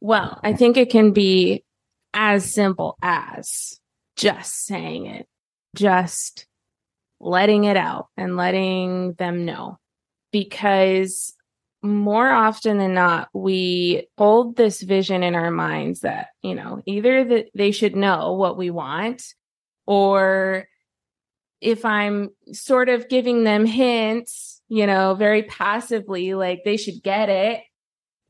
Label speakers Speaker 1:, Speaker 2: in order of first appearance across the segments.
Speaker 1: Well, I think it can be as simple as just saying it, just letting it out and letting them know. Because more often than not, we hold this vision in our minds that, you know, either that they should know what we want or if I'm sort of giving them hints, you know, very passively, like they should get it.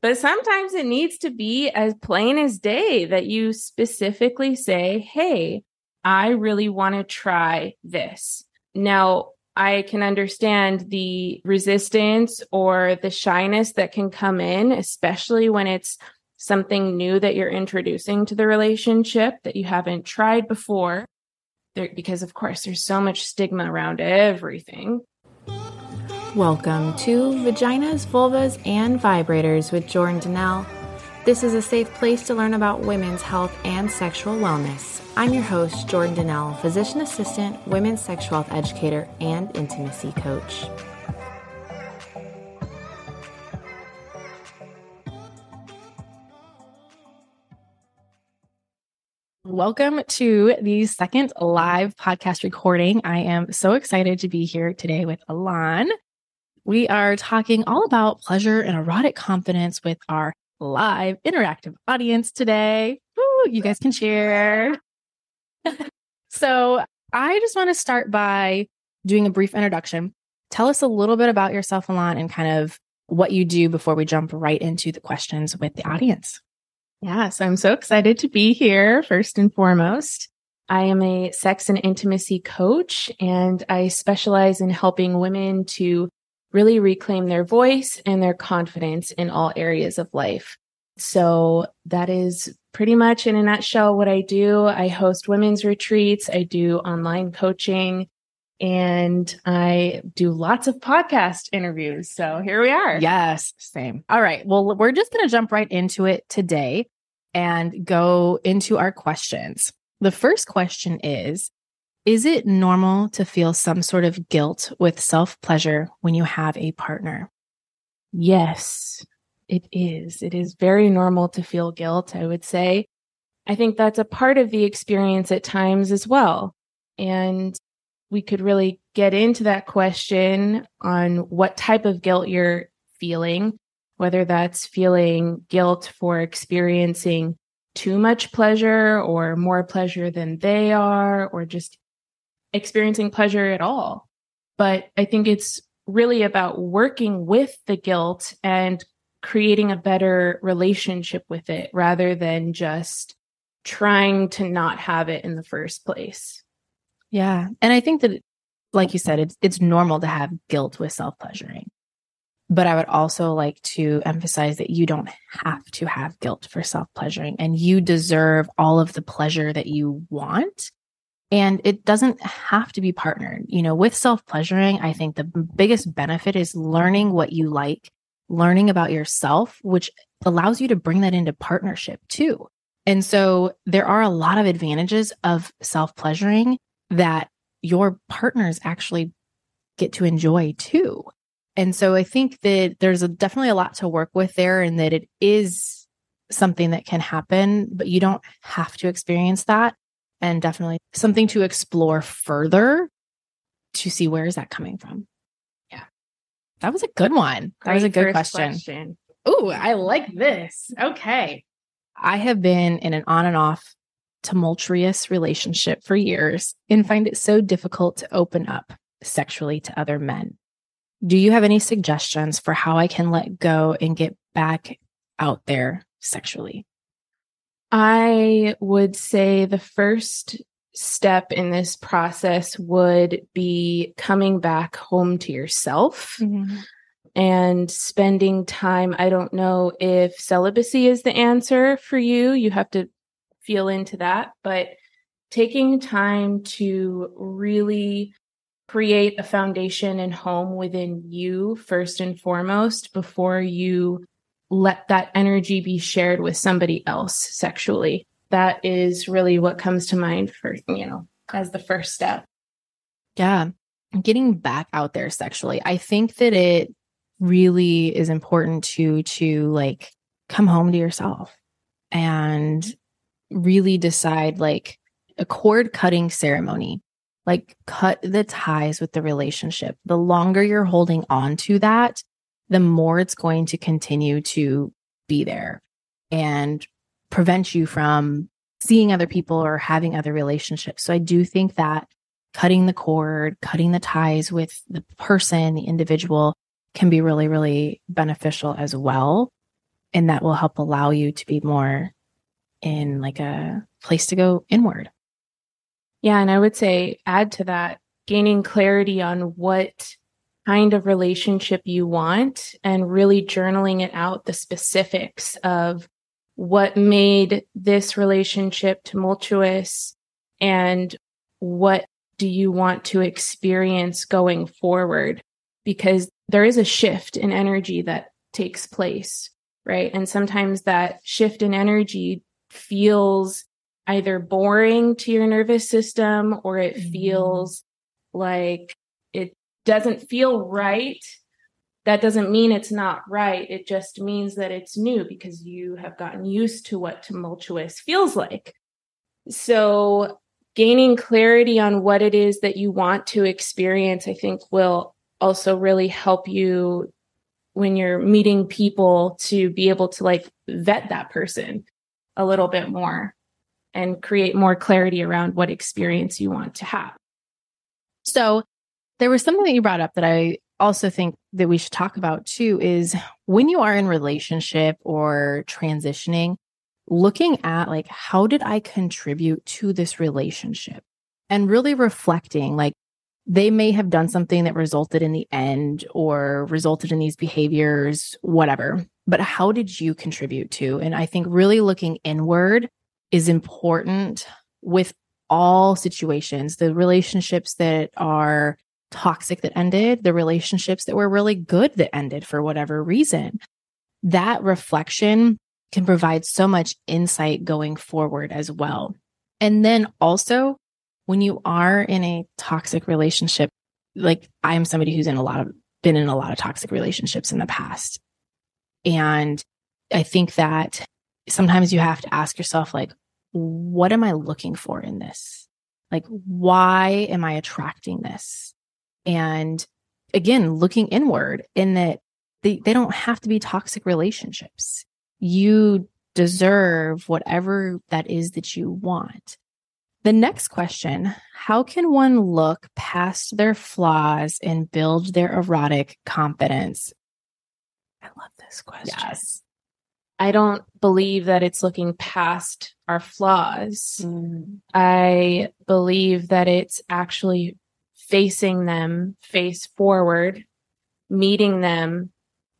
Speaker 1: But sometimes it needs to be as plain as day that you specifically say, Hey, I really want to try this. Now, I can understand the resistance or the shyness that can come in, especially when it's something new that you're introducing to the relationship that you haven't tried before. There, because, of course, there's so much stigma around everything.
Speaker 2: Welcome to Vaginas, Vulvas, and Vibrators with Jordan D'Nelle. This is a safe place to learn about women's health and sexual wellness. I'm your host, Jordan D'Nelle, physician assistant, women's sexual health educator, and intimacy coach. Welcome to the second live podcast recording. I am so excited to be here today with Elan. We are talking all about pleasure and erotic confidence with our live interactive audience today. You guys can share. so, I just want to start by doing a brief introduction. Tell us a little bit about yourself, Elan, and kind of what you do before we jump right into the questions with the audience.
Speaker 1: Yeah, so I'm so excited to be here, first and foremost. I am a sex and intimacy coach, and I specialize in helping women to really reclaim their voice and their confidence in all areas of life. So that is pretty much in a nutshell what I do. I host women's retreats, I do online coaching, and I do lots of podcast interviews. So here we are.
Speaker 2: Yes, same. All right. Well, we're just going to jump right into it today and go into our questions. The first question is Is it normal to feel some sort of guilt with self pleasure when you have a partner?
Speaker 1: Yes, it is. It is very normal to feel guilt, I would say. I think that's a part of the experience at times as well. And we could really get into that question on what type of guilt you're feeling whether that's feeling guilt for experiencing too much pleasure or more pleasure than they are, or just experiencing pleasure at all. But I think it's really about working with the guilt and creating a better relationship with it rather than just trying to not have it in the first place.
Speaker 2: Yeah. And I think that, like you said, it's, it's normal to have guilt with self pleasuring. But I would also like to emphasize that you don't have to have guilt for self pleasuring and you deserve all of the pleasure that you want. And it doesn't have to be partnered. You know, with self pleasuring, I think the biggest benefit is learning what you like, learning about yourself, which allows you to bring that into partnership too. And so there are a lot of advantages of self pleasuring that your partners actually get to enjoy too. And so I think that there's a, definitely a lot to work with there and that it is something that can happen, but you don't have to experience that. And definitely something to explore further to see where is that coming from. Yeah. That was a good one. That was a good question. question. Ooh, I like this. Okay. I have been in an on and off tumultuous relationship for years and find it so difficult to open up sexually to other men. Do you have any suggestions for how I can let go and get back out there sexually?
Speaker 1: I would say the first step in this process would be coming back home to yourself mm-hmm. and spending time. I don't know if celibacy is the answer for you. You have to feel into that, but taking time to really create a foundation and home within you first and foremost before you let that energy be shared with somebody else sexually. That is really what comes to mind for, you know, as the first step.
Speaker 2: Yeah. Getting back out there sexually. I think that it really is important to to like come home to yourself. and really decide like a cord cutting ceremony. Like cut the ties with the relationship. The longer you're holding on to that, the more it's going to continue to be there and prevent you from seeing other people or having other relationships. So I do think that cutting the cord, cutting the ties with the person, the individual can be really, really beneficial as well. And that will help allow you to be more in like a place to go inward.
Speaker 1: Yeah. And I would say add to that, gaining clarity on what kind of relationship you want and really journaling it out the specifics of what made this relationship tumultuous and what do you want to experience going forward? Because there is a shift in energy that takes place, right? And sometimes that shift in energy feels either boring to your nervous system or it mm-hmm. feels like doesn't feel right. That doesn't mean it's not right. It just means that it's new because you have gotten used to what tumultuous feels like. So, gaining clarity on what it is that you want to experience, I think, will also really help you when you're meeting people to be able to like vet that person a little bit more and create more clarity around what experience you want to have.
Speaker 2: So, there was something that you brought up that I also think that we should talk about too is when you are in relationship or transitioning, looking at like how did I contribute to this relationship and really reflecting like they may have done something that resulted in the end or resulted in these behaviors, whatever. But how did you contribute to? And I think really looking inward is important with all situations, the relationships that are toxic that ended, the relationships that were really good that ended for whatever reason. That reflection can provide so much insight going forward as well. And then also, when you are in a toxic relationship, like I'm somebody who's in a lot of been in a lot of toxic relationships in the past. And I think that sometimes you have to ask yourself, like, what am I looking for in this? Like, why am I attracting this? And again, looking inward in that they, they don't have to be toxic relationships. You deserve whatever that is that you want. The next question How can one look past their flaws and build their erotic confidence?
Speaker 1: I love this question. Yes. I don't believe that it's looking past our flaws. Mm. I believe that it's actually facing them face forward, meeting them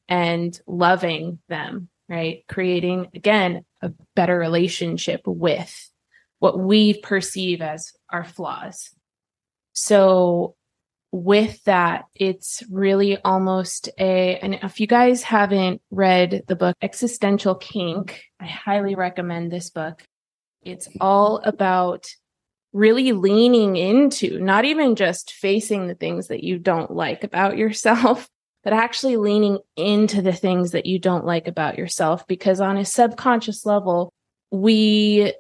Speaker 1: and loving them, right? Creating again a better relationship with what we perceive as our flaws. So with that, it's really almost a, and if you guys haven't read the book Existential Kink, I highly recommend this book. It's all about really leaning into not even just facing the things that you don't like about yourself, but actually leaning into the things that you don't like about yourself. Because on a subconscious level, we,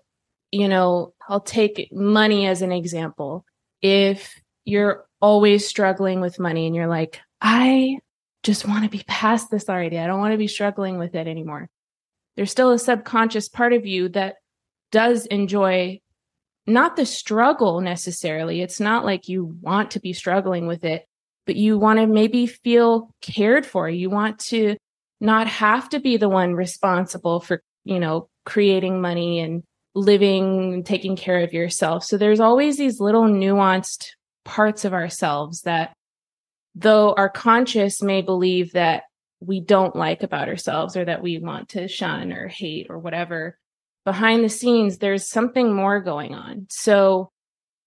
Speaker 1: you know, I'll take money as an example. If you're always struggling with money and you're like, I just want to be past this already. I don't want to be struggling with it anymore. There's still a subconscious part of you that does enjoy not the struggle necessarily. It's not like you want to be struggling with it, but you want to maybe feel cared for. You want to not have to be the one responsible for, you know, creating money and living, and taking care of yourself. So there's always these little nuanced parts of ourselves that though our conscious may believe that we don't like about ourselves or that we want to shun or hate or whatever, behind the scenes, there's something more going on. So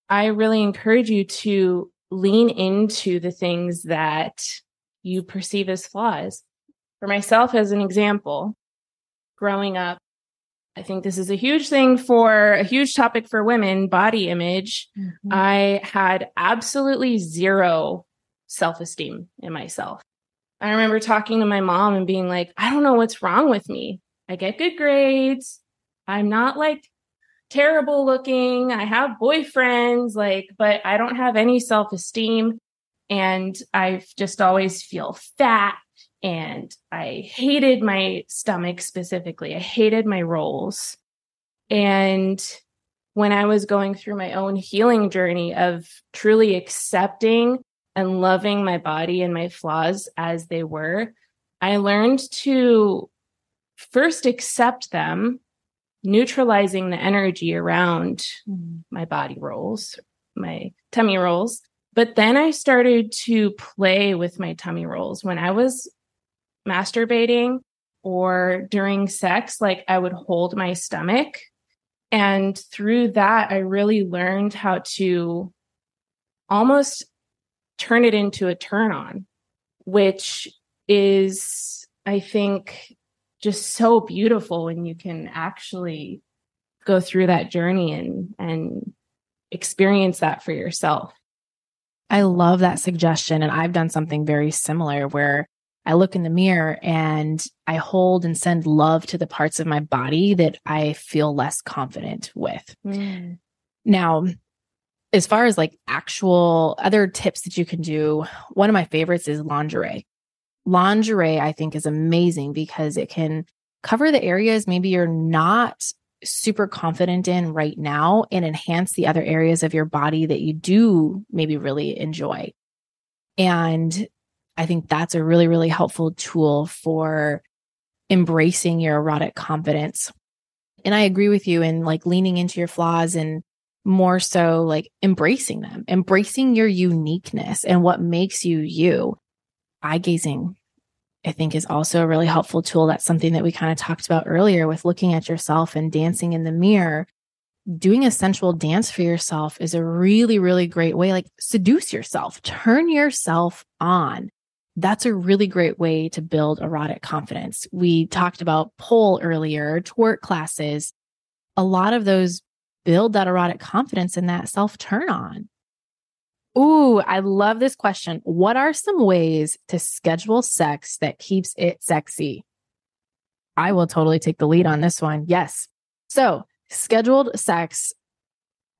Speaker 1: I really encourage you to lean into the things that you perceive as flaws. For myself, as an example, growing up, I think this is a huge thing for a huge topic for women body image. Mm-hmm. I had absolutely zero self esteem in myself. I remember talking to my mom and being like, I don't know what's wrong with me. I get good grades. I'm not like terrible looking. I have boyfriends, like, but I don't have any self esteem. And I just always feel fat. And I hated my stomach specifically. I hated my rolls. And when I was going through my own healing journey of truly accepting and loving my body and my flaws as they were, I learned to first accept them, neutralizing the energy around mm-hmm. my body rolls, my tummy rolls. But then I started to play with my tummy rolls when I was masturbating or during sex, like I would hold my stomach and through that, I really learned how to almost turn it into a turn on, which is, I think, just so beautiful when you can actually go through that journey and, and experience that for yourself.
Speaker 2: I love that suggestion. And I've done something very similar where I look in the mirror and I hold and send love to the parts of my body that I feel less confident with. Mm. Now, as far as like actual other tips that you can do, one of my favorites is lingerie. Lingerie, I think, is amazing because it can cover the areas maybe you're not super confident in right now and enhance the other areas of your body that you do maybe really enjoy. And I think that's a really, really helpful tool for embracing your erotic confidence. And I agree with you in like leaning into your flaws and more so like embracing them, embracing your uniqueness and what makes you you. Eye gazing, I think, is also a really helpful tool. That's something that we kind of talked about earlier with looking at yourself and dancing in the mirror. Doing a sensual dance for yourself is a really, really great way. Like, seduce yourself, turn yourself on that's a really great way to build erotic confidence. We talked about pole earlier, twerk classes. A lot of those build that erotic confidence and that self turn on. Ooh, I love this question. What are some ways to schedule sex that keeps it sexy? I will totally take the lead on this one. Yes. So, scheduled sex,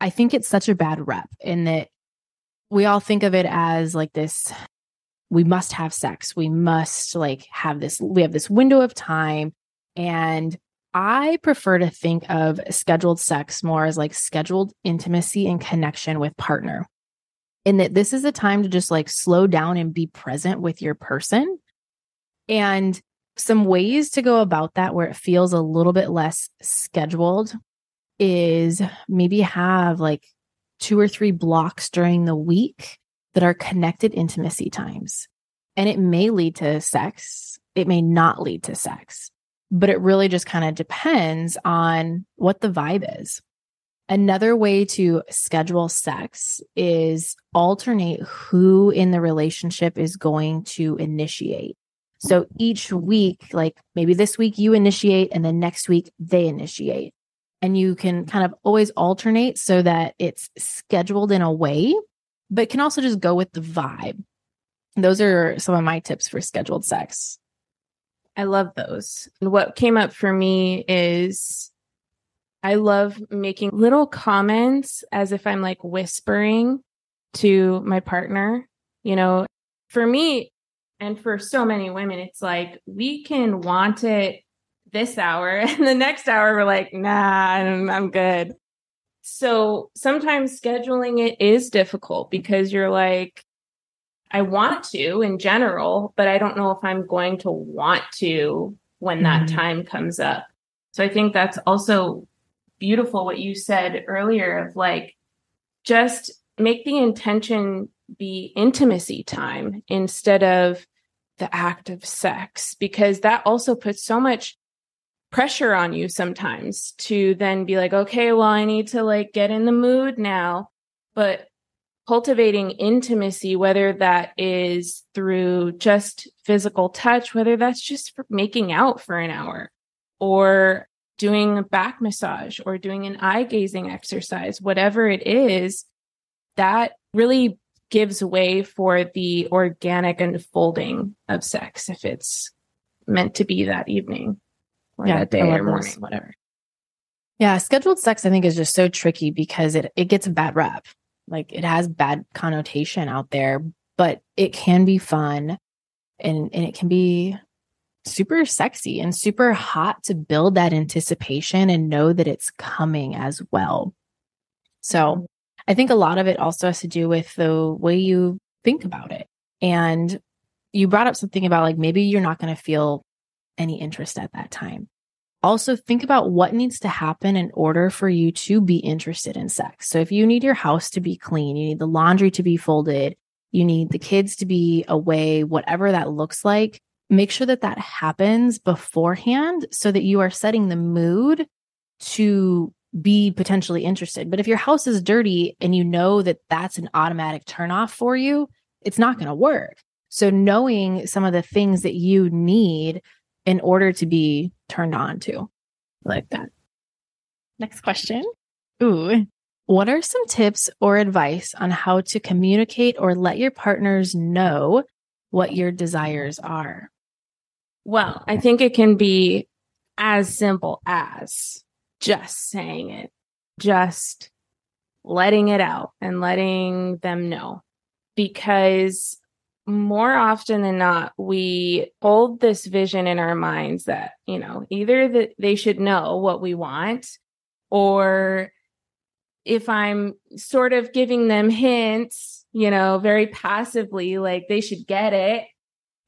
Speaker 2: I think it's such a bad rep in that we all think of it as like this we must have sex. We must like have this, we have this window of time. And I prefer to think of scheduled sex more as like scheduled intimacy and connection with partner. In that this is a time to just like slow down and be present with your person. And some ways to go about that where it feels a little bit less scheduled is maybe have like two or three blocks during the week that are connected intimacy times. And it may lead to sex, it may not lead to sex, but it really just kind of depends on what the vibe is. Another way to schedule sex is alternate who in the relationship is going to initiate. So each week, like maybe this week you initiate and then next week they initiate. And you can kind of always alternate so that it's scheduled in a way but can also just go with the vibe. Those are some of my tips for scheduled sex.
Speaker 1: I love those. What came up for me is I love making little comments as if I'm like whispering to my partner. You know, for me and for so many women, it's like we can want it this hour and the next hour we're like, nah, I'm, I'm good. So sometimes scheduling it is difficult because you're like, I want to in general, but I don't know if I'm going to want to when that mm-hmm. time comes up. So I think that's also beautiful what you said earlier of like, just make the intention be intimacy time instead of the act of sex, because that also puts so much pressure on you sometimes to then be like, okay, well, I need to like get in the mood now. But cultivating intimacy, whether that is through just physical touch, whether that's just making out for an hour or doing a back massage or doing an eye gazing exercise, whatever it is, that really gives way for the organic unfolding of sex if it's meant to be that evening or yeah, that day or morning, those. whatever.
Speaker 2: Yeah, scheduled sex I think is just so tricky because it it gets a bad rap. Like it has bad connotation out there, but it can be fun and and it can be super sexy and super hot to build that anticipation and know that it's coming as well. So. I think a lot of it also has to do with the way you think about it. And you brought up something about like maybe you're not going to feel any interest at that time. Also, think about what needs to happen in order for you to be interested in sex. So, if you need your house to be clean, you need the laundry to be folded, you need the kids to be away, whatever that looks like, make sure that that happens beforehand so that you are setting the mood to be potentially interested. But if your house is dirty and you know that that's an automatic turnoff for you, it's not going to work. So, knowing some of the things that you need in order to be turned on to. Like that. Next question. Ooh. What are some tips or advice on how to communicate or let your partners know what your desires are?
Speaker 1: Well, I think it can be as simple as just saying it, just letting it out and letting them know. Because more often than not, we hold this vision in our minds that, you know, either that they should know what we want, or if I'm sort of giving them hints, you know, very passively, like they should get it.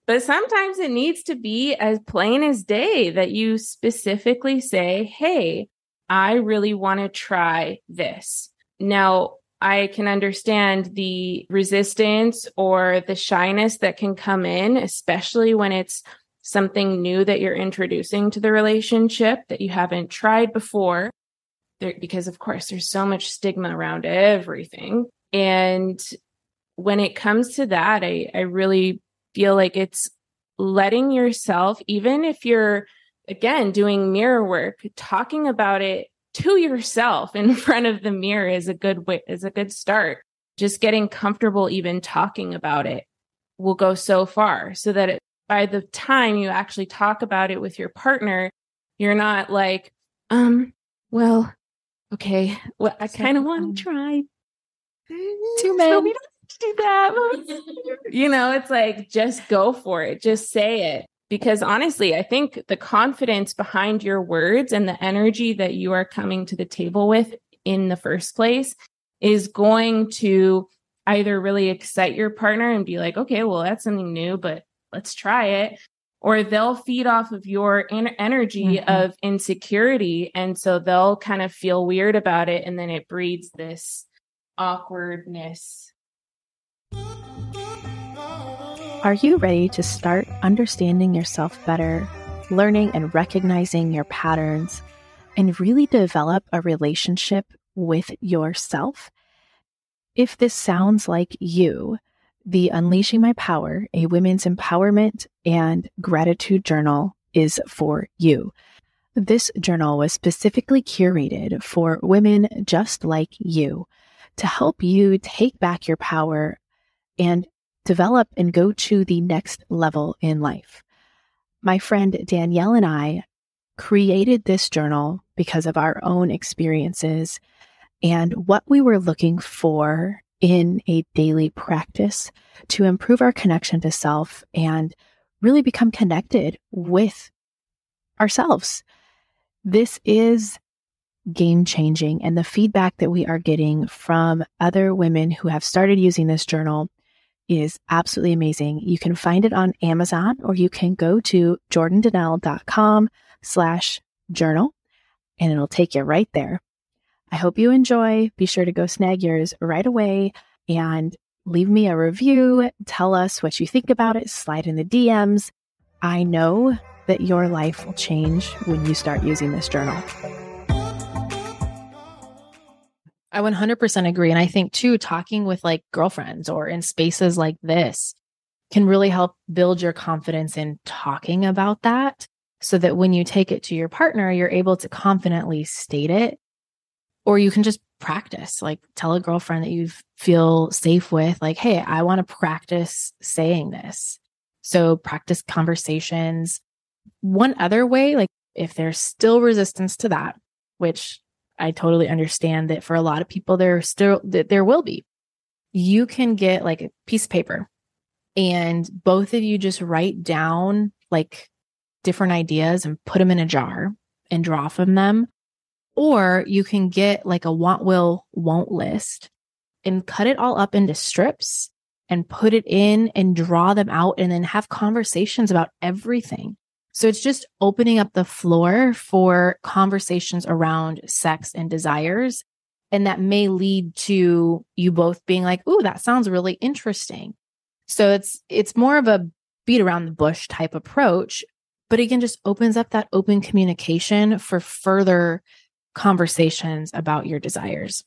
Speaker 1: But sometimes it needs to be as plain as day that you specifically say, Hey, I really want to try this. Now, I can understand the resistance or the shyness that can come in, especially when it's something new that you're introducing to the relationship that you haven't tried before. There, because of course there's so much stigma around everything. And when it comes to that, I, I really feel like it's letting yourself, even if you're again doing mirror work, talking about it to yourself in front of the mirror is a good way is a good start. Just getting comfortable even talking about it will go so far so that it, by the time you actually talk about it with your partner you're not like um well okay well i kind of want to try.
Speaker 2: Two men. we
Speaker 1: don't do that you know it's like just go for it just say it because honestly, I think the confidence behind your words and the energy that you are coming to the table with in the first place is going to either really excite your partner and be like, okay, well, that's something new, but let's try it. Or they'll feed off of your energy mm-hmm. of insecurity. And so they'll kind of feel weird about it. And then it breeds this awkwardness
Speaker 2: are you ready to start understanding yourself better, learning and recognizing your patterns, and really develop a relationship with yourself? If this sounds like you, the Unleashing My Power, a women's empowerment and gratitude journal is for you. This journal was specifically curated for women just like you to help you take back your power and develop and go to the next level in life. My friend Danielle and I created this journal because of our own experiences and what we were looking for in a daily practice to improve our connection to self and really become connected with ourselves. This is game changing. And the feedback that we are getting from other women who have started using this journal is absolutely amazing. You can find it on Amazon or you can go to jordandnelle.com slash journal and it'll take you right there. I hope you enjoy. Be sure to go snag yours right away and leave me a review. Tell us what you think about it. Slide in the DMs. I know that your life will change when you start using this journal. I 100% agree. And I think too, talking with like girlfriends or in spaces like this can really help build your confidence in talking about that so that when you take it to your partner, you're able to confidently state it. Or you can just practice, like tell a girlfriend that you feel safe with, like, hey, I want to practice saying this. So practice conversations. One other way, like if there's still resistance to that, which I totally understand that for a lot of people, there still that there will be. You can get like a piece of paper and both of you just write down like different ideas and put them in a jar and draw from them. Or you can get like a want, will, won't list and cut it all up into strips and put it in and draw them out and then have conversations about everything. So it's just opening up the floor for conversations around sex and desires. And that may lead to you both being like, Ooh, that sounds really interesting. So it's, it's more of a beat around the bush type approach, but again, just opens up that open communication for further conversations about your desires.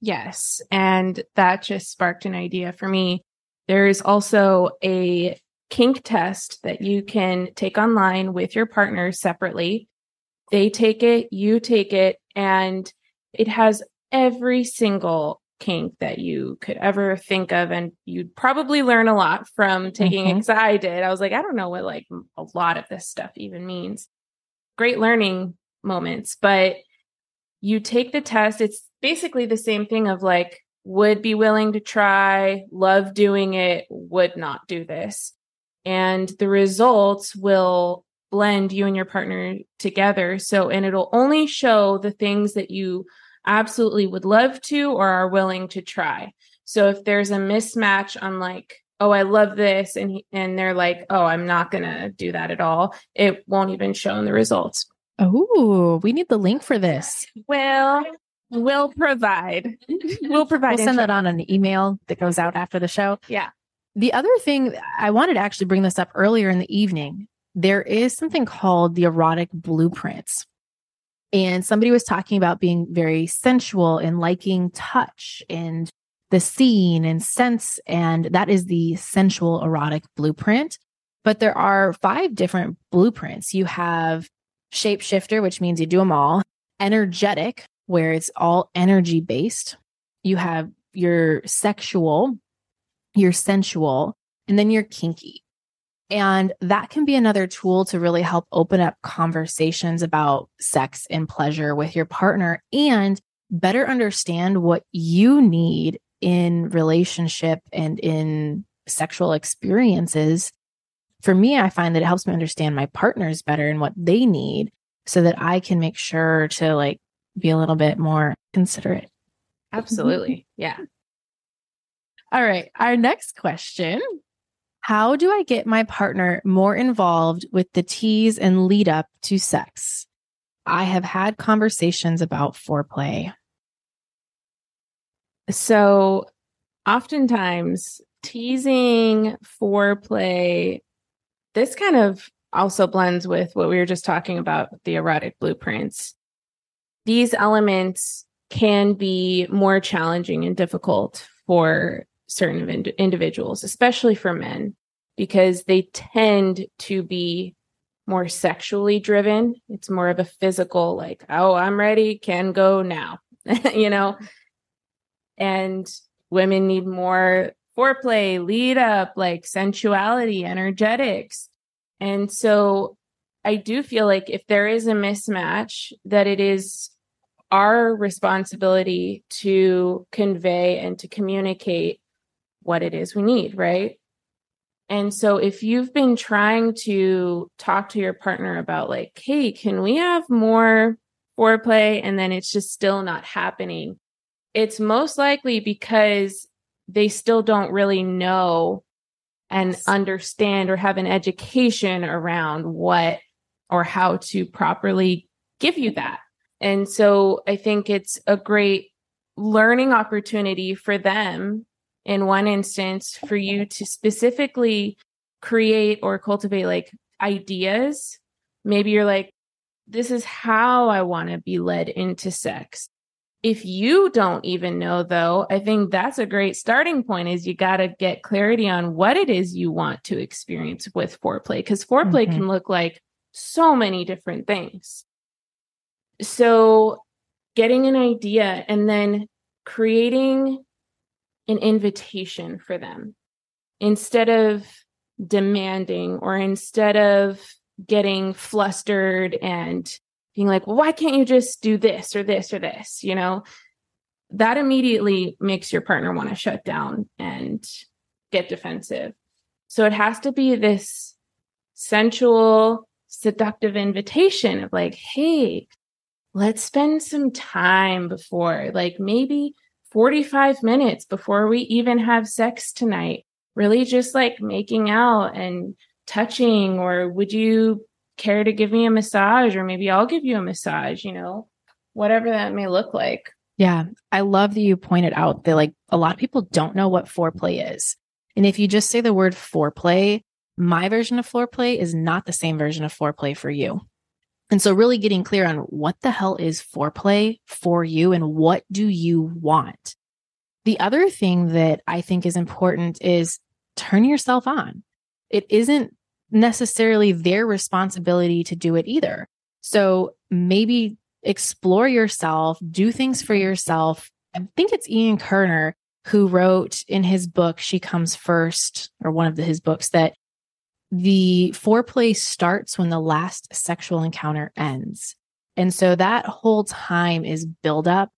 Speaker 1: Yes. And that just sparked an idea for me. There is also a kink test that you can take online with your partner separately. They take it, you take it, and it has every single kink that you could ever think of. And you'd probably learn a lot from taking mm-hmm. it because I did. I was like, I don't know what like a lot of this stuff even means. Great learning moments, but you take the test. It's basically the same thing of like, would be willing to try, love doing it, would not do this. And the results will blend you and your partner together. So, and it'll only show the things that you absolutely would love to or are willing to try. So if there's a mismatch on like, oh, I love this, and he, and they're like, oh, I'm not gonna do that at all, it won't even show in the results.
Speaker 2: Oh, we need the link for this.
Speaker 1: Well, we'll provide. We'll provide.
Speaker 2: We'll send that on an email that goes out after the show.
Speaker 1: Yeah.
Speaker 2: The other thing I wanted to actually bring this up earlier in the evening. There is something called the erotic blueprints. And somebody was talking about being very sensual and liking touch and the scene and sense. And that is the sensual erotic blueprint. But there are five different blueprints. You have shapeshifter, which means you do them all, energetic, where it's all energy based. You have your sexual, your sensual, and then you're kinky. And that can be another tool to really help open up conversations about sex and pleasure with your partner and better understand what you need in relationship and in sexual experiences. For me, I find that it helps me understand my partners better and what they need so that I can make sure to like be a little bit more considerate.
Speaker 1: Absolutely. Yeah.
Speaker 2: All right. Our next question how do I get my partner more involved with the tease and lead up to sex? I have had conversations about foreplay.
Speaker 1: So, oftentimes, teasing, foreplay, this kind of also blends with what we were just talking about the erotic blueprints. These elements can be more challenging and difficult for certain ind- individuals, especially for men, because they tend to be more sexually driven. It's more of a physical, like, oh, I'm ready, can go now, you know? And women need more foreplay, lead up, like sensuality, energetics. And so I do feel like if there is a mismatch, that it is our responsibility to convey and to communicate what it is we need, right? And so if you've been trying to talk to your partner about like, hey, can we have more foreplay? And then it's just still not happening. It's most likely because they still don't really know and understand or have an education around what or how to properly give you that. And so I think it's a great learning opportunity for them in one instance for you to specifically create or cultivate like ideas. Maybe you're like, this is how I want to be led into sex. If you don't even know though, I think that's a great starting point is you got to get clarity on what it is you want to experience with foreplay because foreplay mm-hmm. can look like so many different things. So getting an idea and then creating an invitation for them instead of demanding or instead of getting flustered and being like, well, why can't you just do this or this or this? You know, that immediately makes your partner want to shut down and get defensive. So it has to be this sensual, seductive invitation of like, hey, let's spend some time before, like maybe 45 minutes before we even have sex tonight. Really just like making out and touching, or would you care to give me a massage? Or maybe I'll give you a massage, you know, whatever that may look like.
Speaker 2: Yeah. I love that you pointed out that like a lot of people don't know what foreplay is. And if you just say the word foreplay, my version of foreplay is not the same version of foreplay for you. And so really getting clear on what the hell is foreplay for you and what do you want? The other thing that I think is important is turn yourself on. It isn't necessarily their responsibility to do it either. So maybe explore yourself, do things for yourself. I think it's Ian Kerner who wrote in his book, She Comes First, or one of the, his books, that the foreplay starts when the last sexual encounter ends. And so that whole time is build up.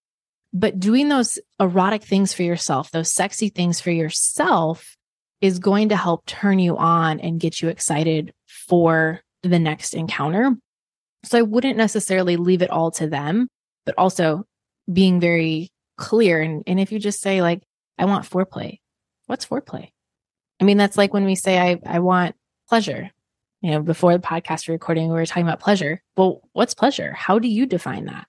Speaker 2: But doing those erotic things for yourself, those sexy things for yourself is going to help turn you on and get you excited for the next encounter. So I wouldn't necessarily leave it all to them, but also being very clear. And, and if you just say, like, I want foreplay, what's foreplay? I mean, that's like when we say, I, I want pleasure. You know, before the podcast recording, we were talking about pleasure. Well, what's pleasure? How do you define that?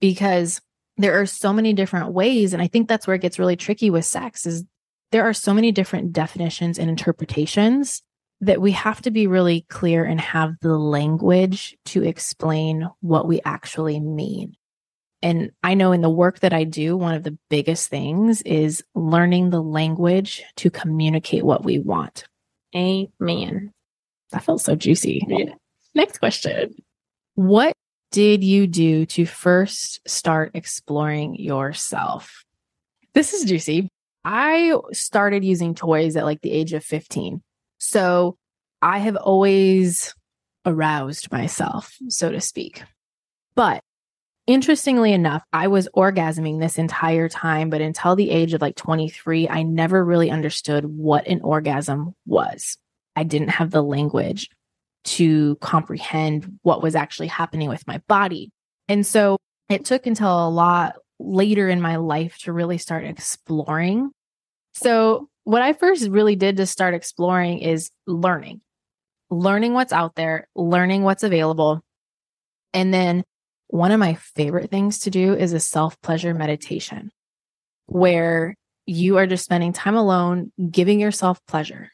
Speaker 2: Because there are so many different ways. And I think that's where it gets really tricky with sex is there are so many different definitions and interpretations that we have to be really clear and have the language to explain what we actually mean. And I know in the work that I do, one of the biggest things is learning the language to communicate what we want.
Speaker 1: Amen.
Speaker 2: That felt so juicy. Yeah. Next question. What did you do to first start exploring yourself? This is juicy. I started using toys at like the age of 15. So I have always aroused myself, so to speak. But interestingly enough, I was orgasming this entire time, but until the age of like 23, I never really understood what an orgasm was. I didn't have the language to comprehend what was actually happening with my body. And so it took until a lot later in my life to really start exploring. So, what I first really did to start exploring is learning, learning what's out there, learning what's available. And then one of my favorite things to do is a self pleasure meditation where you are just spending time alone, giving yourself pleasure,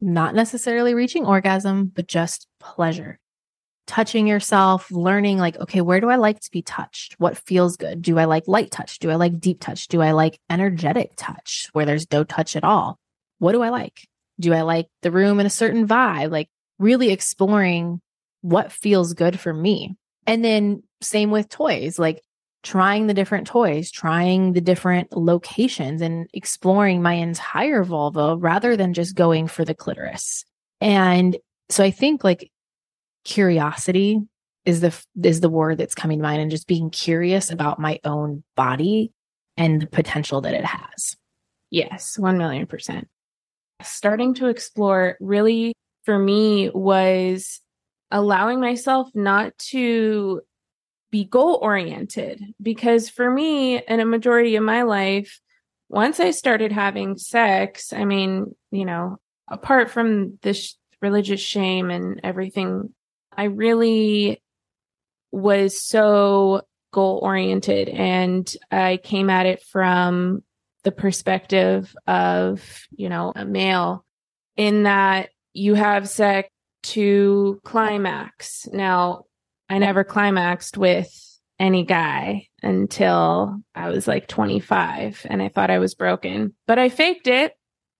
Speaker 2: not necessarily reaching orgasm, but just pleasure. Touching yourself, learning like, okay, where do I like to be touched? What feels good? Do I like light touch? Do I like deep touch? Do I like energetic touch where there's no touch at all? What do I like? Do I like the room in a certain vibe? Like really exploring what feels good for me. And then same with toys, like trying the different toys, trying the different locations and exploring my entire vulva rather than just going for the clitoris. And so I think like curiosity is the is the word that's coming to mind and just being curious about my own body and the potential that it has.
Speaker 1: Yes, 1 million percent. Starting to explore really for me was allowing myself not to be goal oriented. Because for me in a majority of my life once i started having sex i mean you know apart from this religious shame and everything i really was so goal oriented and i came at it from the perspective of you know a male in that you have sex to climax now I never climaxed with any guy until I was like 25 and I thought I was broken, but I faked it.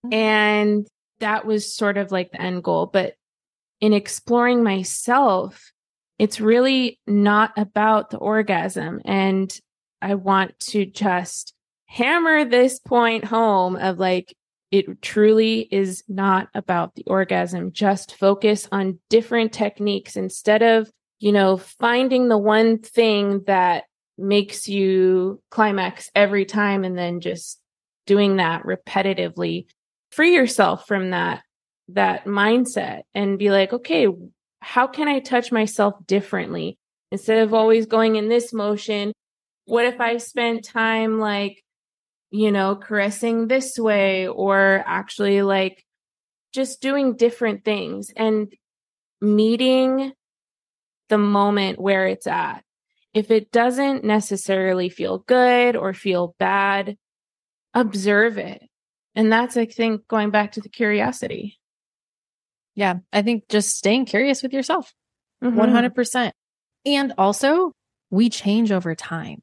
Speaker 1: Mm-hmm. And that was sort of like the end goal. But in exploring myself, it's really not about the orgasm. And I want to just hammer this point home of like, it truly is not about the orgasm. Just focus on different techniques instead of you know, finding the one thing that makes you climax every time and then just doing that repetitively. Free yourself from that that mindset and be like, okay, how can I touch myself differently? Instead of always going in this motion, what if I spent time like, you know, caressing this way or actually like just doing different things and meeting the moment where it's at. If it doesn't necessarily feel good or feel bad, observe it. And that's, I think, going back to the curiosity.
Speaker 2: Yeah. I think just staying curious with yourself, mm-hmm. 100%. And also, we change over time.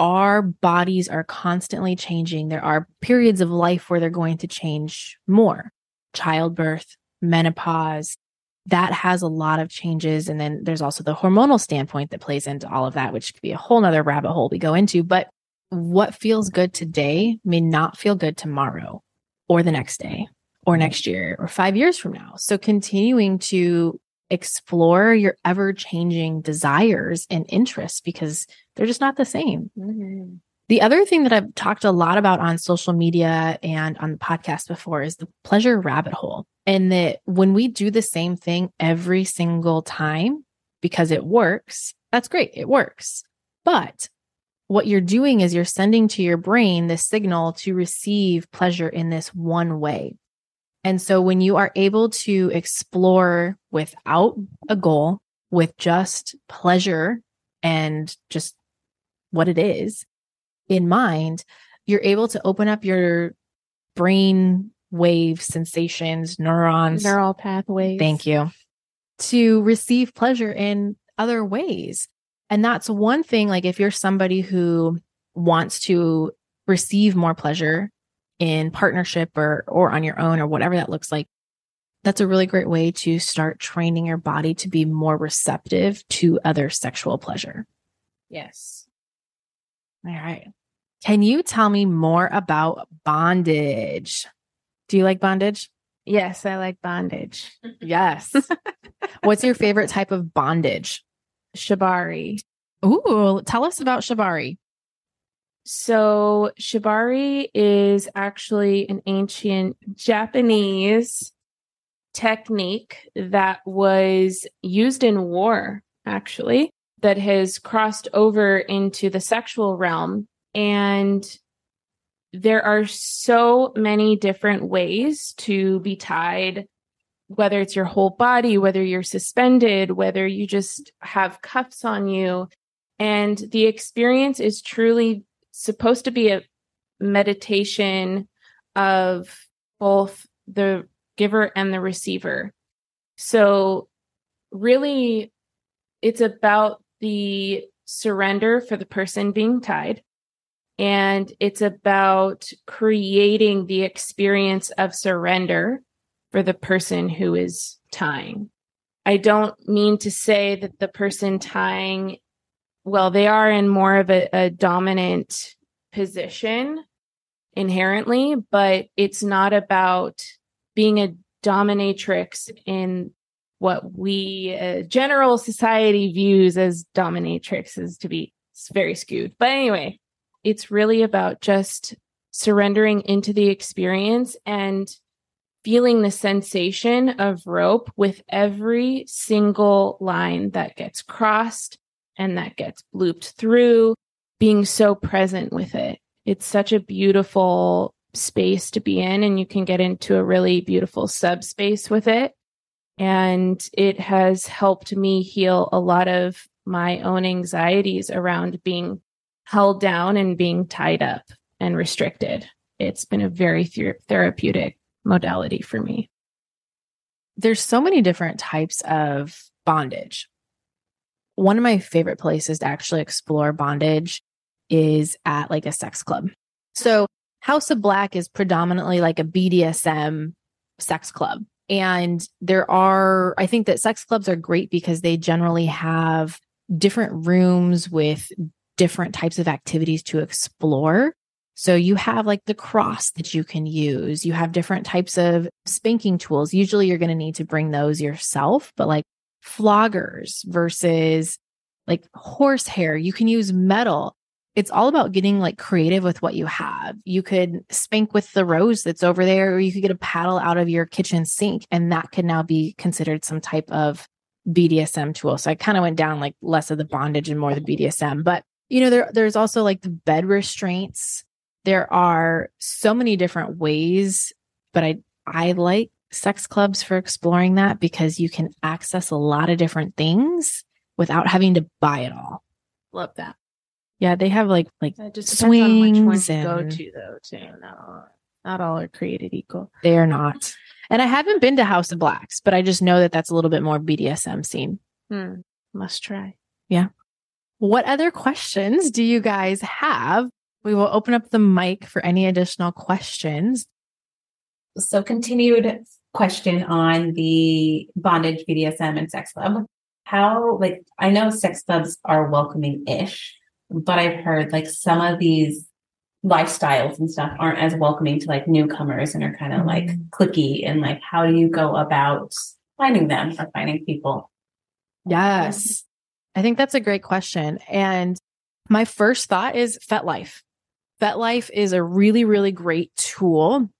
Speaker 2: Our bodies are constantly changing. There are periods of life where they're going to change more childbirth, menopause. That has a lot of changes. And then there's also the hormonal standpoint that plays into all of that, which could be a whole nother rabbit hole we go into. But what feels good today may not feel good tomorrow or the next day or mm-hmm. next year or five years from now. So continuing to explore your ever changing desires and interests because they're just not the same. Mm-hmm. The other thing that I've talked a lot about on social media and on the podcast before is the pleasure rabbit hole. And that when we do the same thing every single time because it works, that's great. It works. But what you're doing is you're sending to your brain the signal to receive pleasure in this one way. And so when you are able to explore without a goal, with just pleasure and just what it is in mind, you're able to open up your brain wave sensations, neurons,
Speaker 1: neural pathways.
Speaker 2: Thank you. To receive pleasure in other ways. And that's one thing, like if you're somebody who wants to receive more pleasure in partnership or or on your own or whatever that looks like that's a really great way to start training your body to be more receptive to other sexual pleasure.
Speaker 1: Yes.
Speaker 2: All right. Can you tell me more about bondage? Do you like bondage?
Speaker 1: Yes, I like bondage.
Speaker 2: Yes. What's your favorite type of bondage?
Speaker 1: Shibari.
Speaker 2: Ooh, tell us about Shibari.
Speaker 1: So, shibari is actually an ancient Japanese technique that was used in war, actually, that has crossed over into the sexual realm. And there are so many different ways to be tied, whether it's your whole body, whether you're suspended, whether you just have cuffs on you. And the experience is truly supposed to be a meditation of both the giver and the receiver. So, really, it's about the surrender for the person being tied. And it's about creating the experience of surrender for the person who is tying. I don't mean to say that the person tying well, they are in more of a, a dominant position inherently, but it's not about being a dominatrix in what we uh, general society views as dominatrixes to be it's very skewed. But anyway, it's really about just surrendering into the experience and feeling the sensation of rope with every single line that gets crossed and that gets looped through, being so present with it. It's such a beautiful space to be in, and you can get into a really beautiful subspace with it. And it has helped me heal a lot of my own anxieties around being held down and being tied up and restricted. It's been a very ther- therapeutic modality for me.
Speaker 2: There's so many different types of bondage one of my favorite places to actually explore bondage is at like a sex club. So House of Black is predominantly like a BDSM sex club. And there are, I think that sex clubs are great because they generally have different rooms with different types of activities to explore. So you have like the cross that you can use. You have different types of spanking tools. Usually you're going to need to bring those yourself, but like floggers versus like horsehair. You can use metal. It's all about getting like creative with what you have. You could spank with the rose that's over there, or you could get a paddle out of your kitchen sink, and that could now be considered some type of BDSM tool. So I kind of went down like less of the bondage and more the BDSM. But you know, there there's also like the bed restraints. There are so many different ways, but I I like sex clubs for exploring that because you can access a lot of different things without having to buy it all.
Speaker 1: Love that.
Speaker 2: Yeah, they have like like
Speaker 1: It just depends on which one
Speaker 2: swings
Speaker 1: you go to, though. Too. No, not all are created equal.
Speaker 2: they are not. And I haven't been to House of Blacks, but I just know that that's a little bit more BDSM scene.
Speaker 1: Hmm. Must try. Yeah.
Speaker 2: What other questions do you guys have? We will open up the mic for any additional questions.
Speaker 3: So, continued question on the bondage, BDSM, and sex club. How, like, I know sex clubs are welcoming ish, but I've heard like some of these lifestyles and stuff aren't as welcoming to like newcomers and are kind of mm-hmm. like clicky. And like, how do you go about finding them or finding people?
Speaker 2: Yes. I think that's a great question. And my first thought is FetLife. FetLife is a really, really great tool.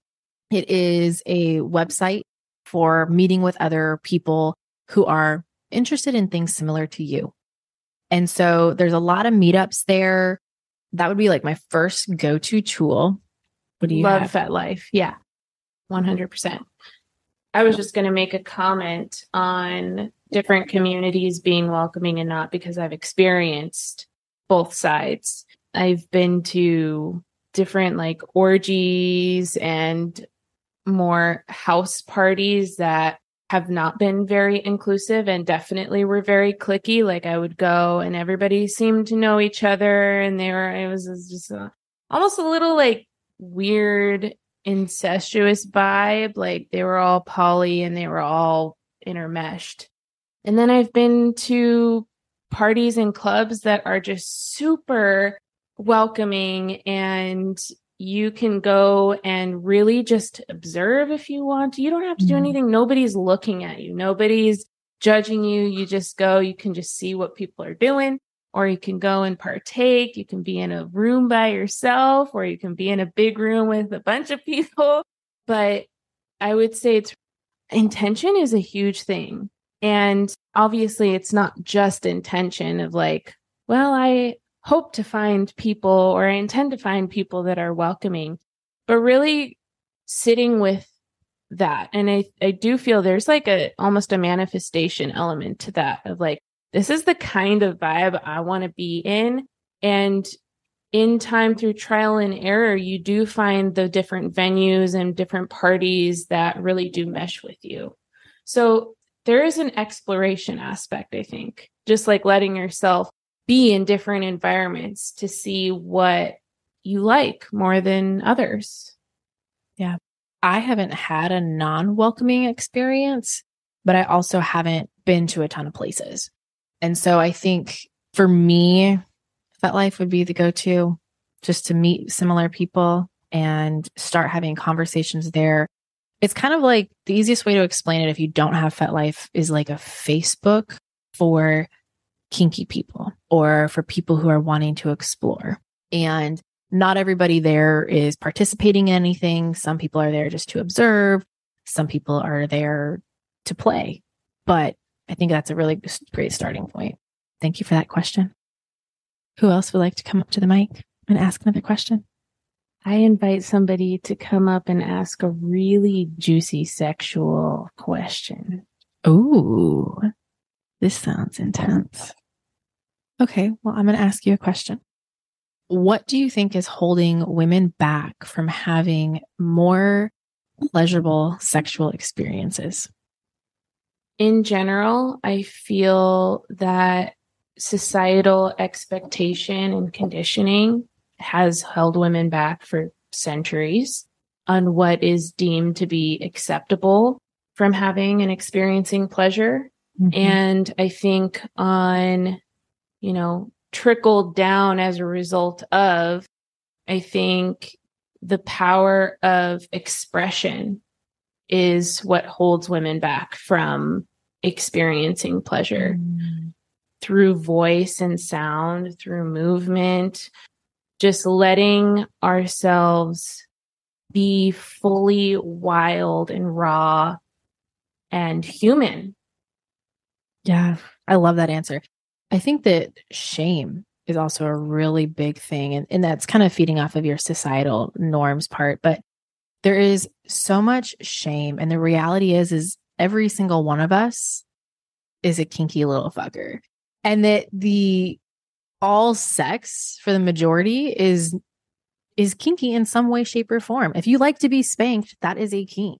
Speaker 2: It is a website for meeting with other people who are interested in things similar to you. And so there's a lot of meetups there. That would be like my first go to tool. What do you
Speaker 1: Love
Speaker 2: have?
Speaker 1: FetLife. Yeah, 100%. I was just going to make a comment on different communities being welcoming and not because I've experienced both sides. I've been to different like orgies and more house parties that have not been very inclusive and definitely were very clicky. Like I would go and everybody seemed to know each other and they were, it was just a, almost a little like weird incestuous vibe. Like they were all poly and they were all intermeshed. And then I've been to parties and clubs that are just super welcoming and you can go and really just observe if you want. You don't have to do
Speaker 2: Mhm.
Speaker 1: anything. Nobody's looking at you. Nobody's judging you. You just go, you can just see what people are doing or you can go and partake. You can be in a room by yourself or you can be in a big room with a bunch of people. But I would say it's intention is a huge thing. And obviously, it's not just intention of like, well, I hope to find people or I intend to find people that are welcoming, but really sitting with that. And I, I do feel there's like a almost a manifestation element to that of like, this is the kind of vibe I want to be in. And in time through trial and error, you do find the different venues and different parties that really do mesh with you. So there is an exploration aspect, I think, just like letting yourself be in different environments to see what you like more than others. Yeah.
Speaker 2: I haven't had a non welcoming experience, but I also haven't been to a ton of places. And so I think for me, FetLife would be the go to just to meet similar people and start having conversations there. It's kind of like the easiest way to explain it if you don't have FetLife is like a Facebook for kinky people or for people who are wanting to explore. And not everybody there is participating in anything. Some people are there just to observe. Some people are there to play. But I think that's a really great starting point. Thank you for that question. Who else would like to come up to the mic and ask another question?
Speaker 1: I invite somebody to come up and ask a really juicy sexual question.
Speaker 2: Ooh, this sounds intense. Okay, well, I'm going to ask you a question. What do you think is holding women back from having more pleasurable sexual experiences?
Speaker 1: in general, I feel that societal expectation and conditioning has held women back for centuries on what is deemed to be acceptable from having and experiencing pleasure. Mm-hmm. And I think on, you know, trickled down as a result of, I think the power of expression is what holds women back from experiencing pleasure
Speaker 2: Mm.
Speaker 1: through voice and sound, through movement, just letting ourselves be fully wild and raw and human.
Speaker 2: Yeah, I love that answer. I think that shame is also a really big thing, and, and that's kind of feeding off of your societal norms part. But there is so much shame, and the reality is, is every single one of us is a kinky little fucker, and that the all sex for the majority is is kinky in some way, shape, or form. If you like to be spanked, that is a kink.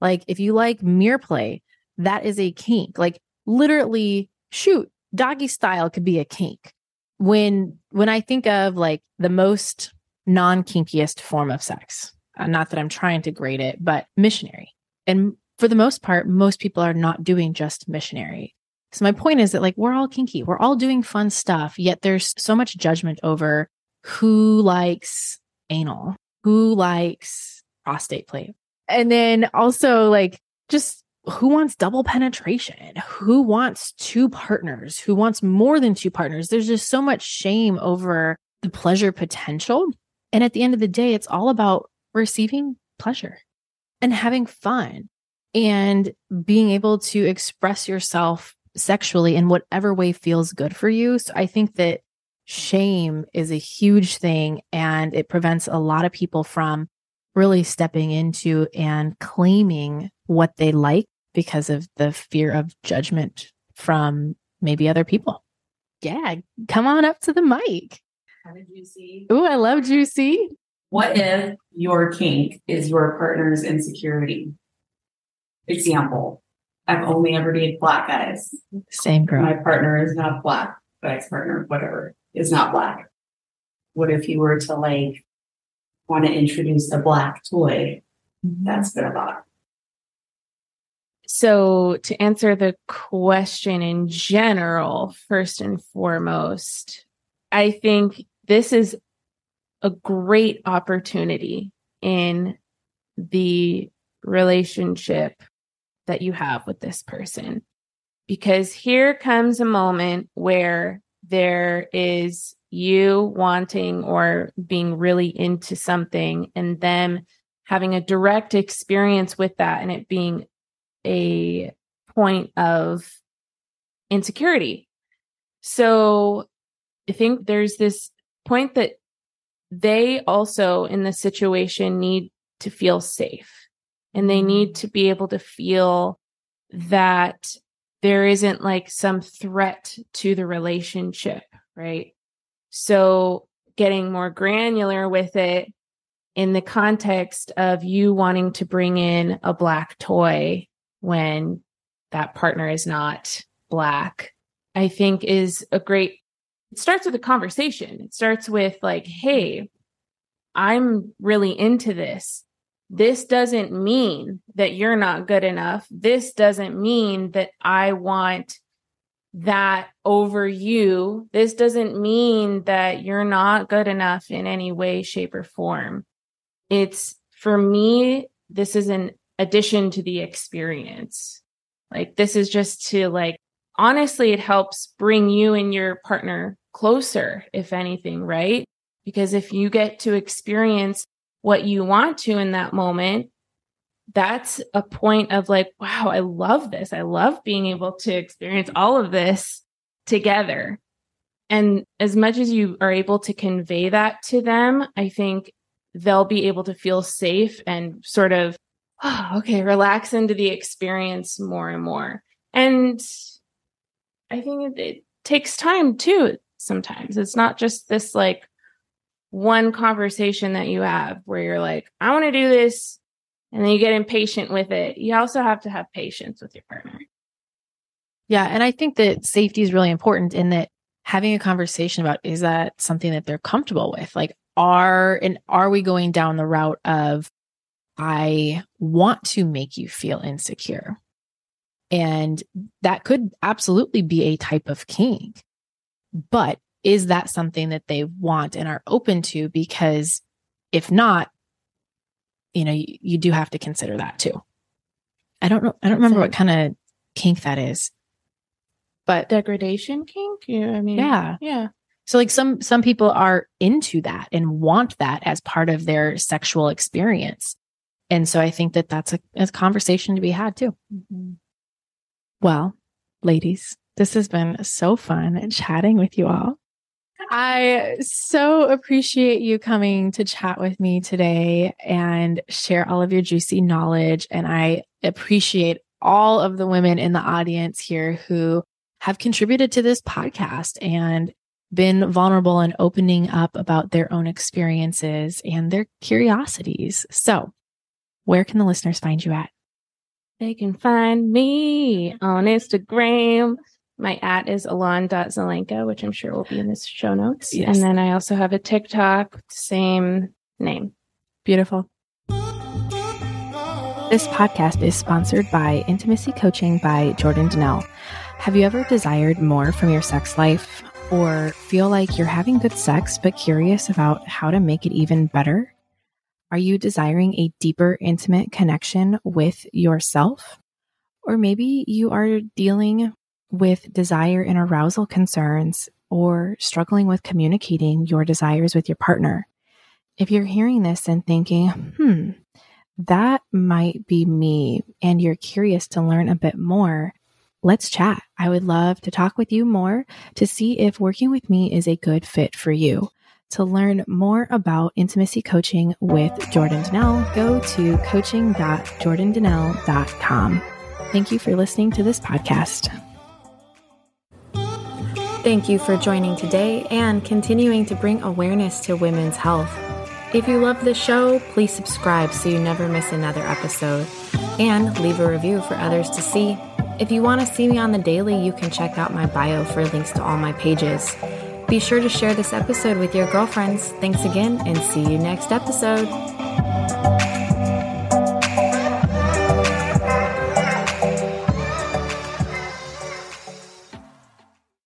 Speaker 2: Like if you like mirror play, that is a kink. Like literally, shoot, doggy style could be a kink. When when I think of like the most non-kinkiest form of sex, uh, not that I'm trying to grade it, but missionary. And for the most part, most people are not doing just missionary. So my point is that like we're all kinky, we're all doing fun stuff, yet there's so much judgment over who likes anal, who likes prostate play. And then also like just who wants double penetration? Who wants two partners? Who wants more than two partners? There's just so much shame over the pleasure potential. And at the end of the day, it's all about receiving pleasure and having fun and being able to express yourself sexually in whatever way feels good for you. So I think that shame is a huge thing and it prevents a lot of people from really stepping into and claiming what they like because of the fear of judgment from maybe other people. Yeah, come on up to the mic.
Speaker 3: How did you see?
Speaker 2: Ooh, I love juicy.
Speaker 3: What if your kink is your partner's insecurity? Example, I've only ever dated black guys.
Speaker 2: Same girl.
Speaker 3: My partner is not black, my ex partner, whatever, is not black. What if you were to like want to introduce a black toy? Mm-hmm. That's been a lot.
Speaker 1: So, to answer the question in general, first and foremost, I think this is a great opportunity in the relationship that you have with this person. Because here comes a moment where there is you wanting or being really into something and them having a direct experience with that and it being a point of insecurity. So I think there's this point that they also in the situation need to feel safe and they need mm-hmm. to be able to feel that there isn't like some threat to the relationship, right? So getting more granular with it in the context of you wanting to bring in a black toy when that partner is not black, I think is a great it starts with a conversation. It starts with like, hey, I'm really into this. This doesn't mean that you're not good enough. This doesn't mean that I want that over you. This doesn't mean that you're not good enough in any way, shape, or form. It's for me, this is an addition to the experience. Like, this is just to like, honestly, it helps bring you and your partner closer, if anything, right? Because if you get to experience what you want to in that moment, that's a point of like, wow, I love this. I love being able to experience all of this together. And as much as you are able to convey that to them, I think they'll be able to feel safe and sort of, oh, okay, relax into the experience more and more. And I think it, it takes time too, sometimes. It's not just this like one conversation that you have where you're like, I want to do this. And then you get impatient with it. You also have to have patience with your partner.
Speaker 2: Yeah. And I think that safety is really important in that having a conversation about is that something that they're comfortable with? Like, are and are we going down the route of I want to make you feel insecure? And that could absolutely be a type of kink. But is that something that they want and are open to? Because if not, you know, you, you do have to consider that too. I don't know. I don't remember what kind of kink that is. But
Speaker 1: Degradation kink? Yeah, I mean,
Speaker 2: yeah.
Speaker 1: yeah.
Speaker 2: So like some some people are into that and want that as part of their sexual experience. And so I think that that's a, a conversation to be had too.
Speaker 1: Mm-hmm.
Speaker 2: Well, ladies, this has been so fun chatting with you all. I so appreciate you coming to chat with me today and share all of your juicy knowledge. And I appreciate all of the women in the audience here who have contributed to this podcast and been vulnerable and opening up about their own experiences and their curiosities. So, where can the listeners find you at?
Speaker 1: They can find me on Instagram. My at is elan.zelenka, which I'm sure will be in the show notes.
Speaker 2: Yes.
Speaker 1: And then I also have a TikTok, same name.
Speaker 2: Beautiful. This podcast is sponsored by Intimacy Coaching by Jordan D'Nelle. Have you ever desired more from your sex life or feel like you're having good sex but curious about how to make it even better? Are you desiring a deeper, intimate connection with yourself? Or maybe you are dealing with desire and arousal concerns or struggling with communicating your desires with your partner. If you're hearing this and thinking, hmm, that might be me, and you're curious to learn a bit more, let's chat. I would love to talk with you more to see if working with me is a good fit for you. To learn more about intimacy coaching with Jordan D'Nelle, go to coaching.jordandnelle.com. Thank you for listening to this podcast. Thank you for joining today and continuing to bring awareness to women's health. If you love the show, please subscribe so you never miss another episode and leave a review for others to see. If you want to see me on the daily, you can check out my bio for links to all my pages. Be sure to share this episode with your girlfriends. Thanks again and see you next episode.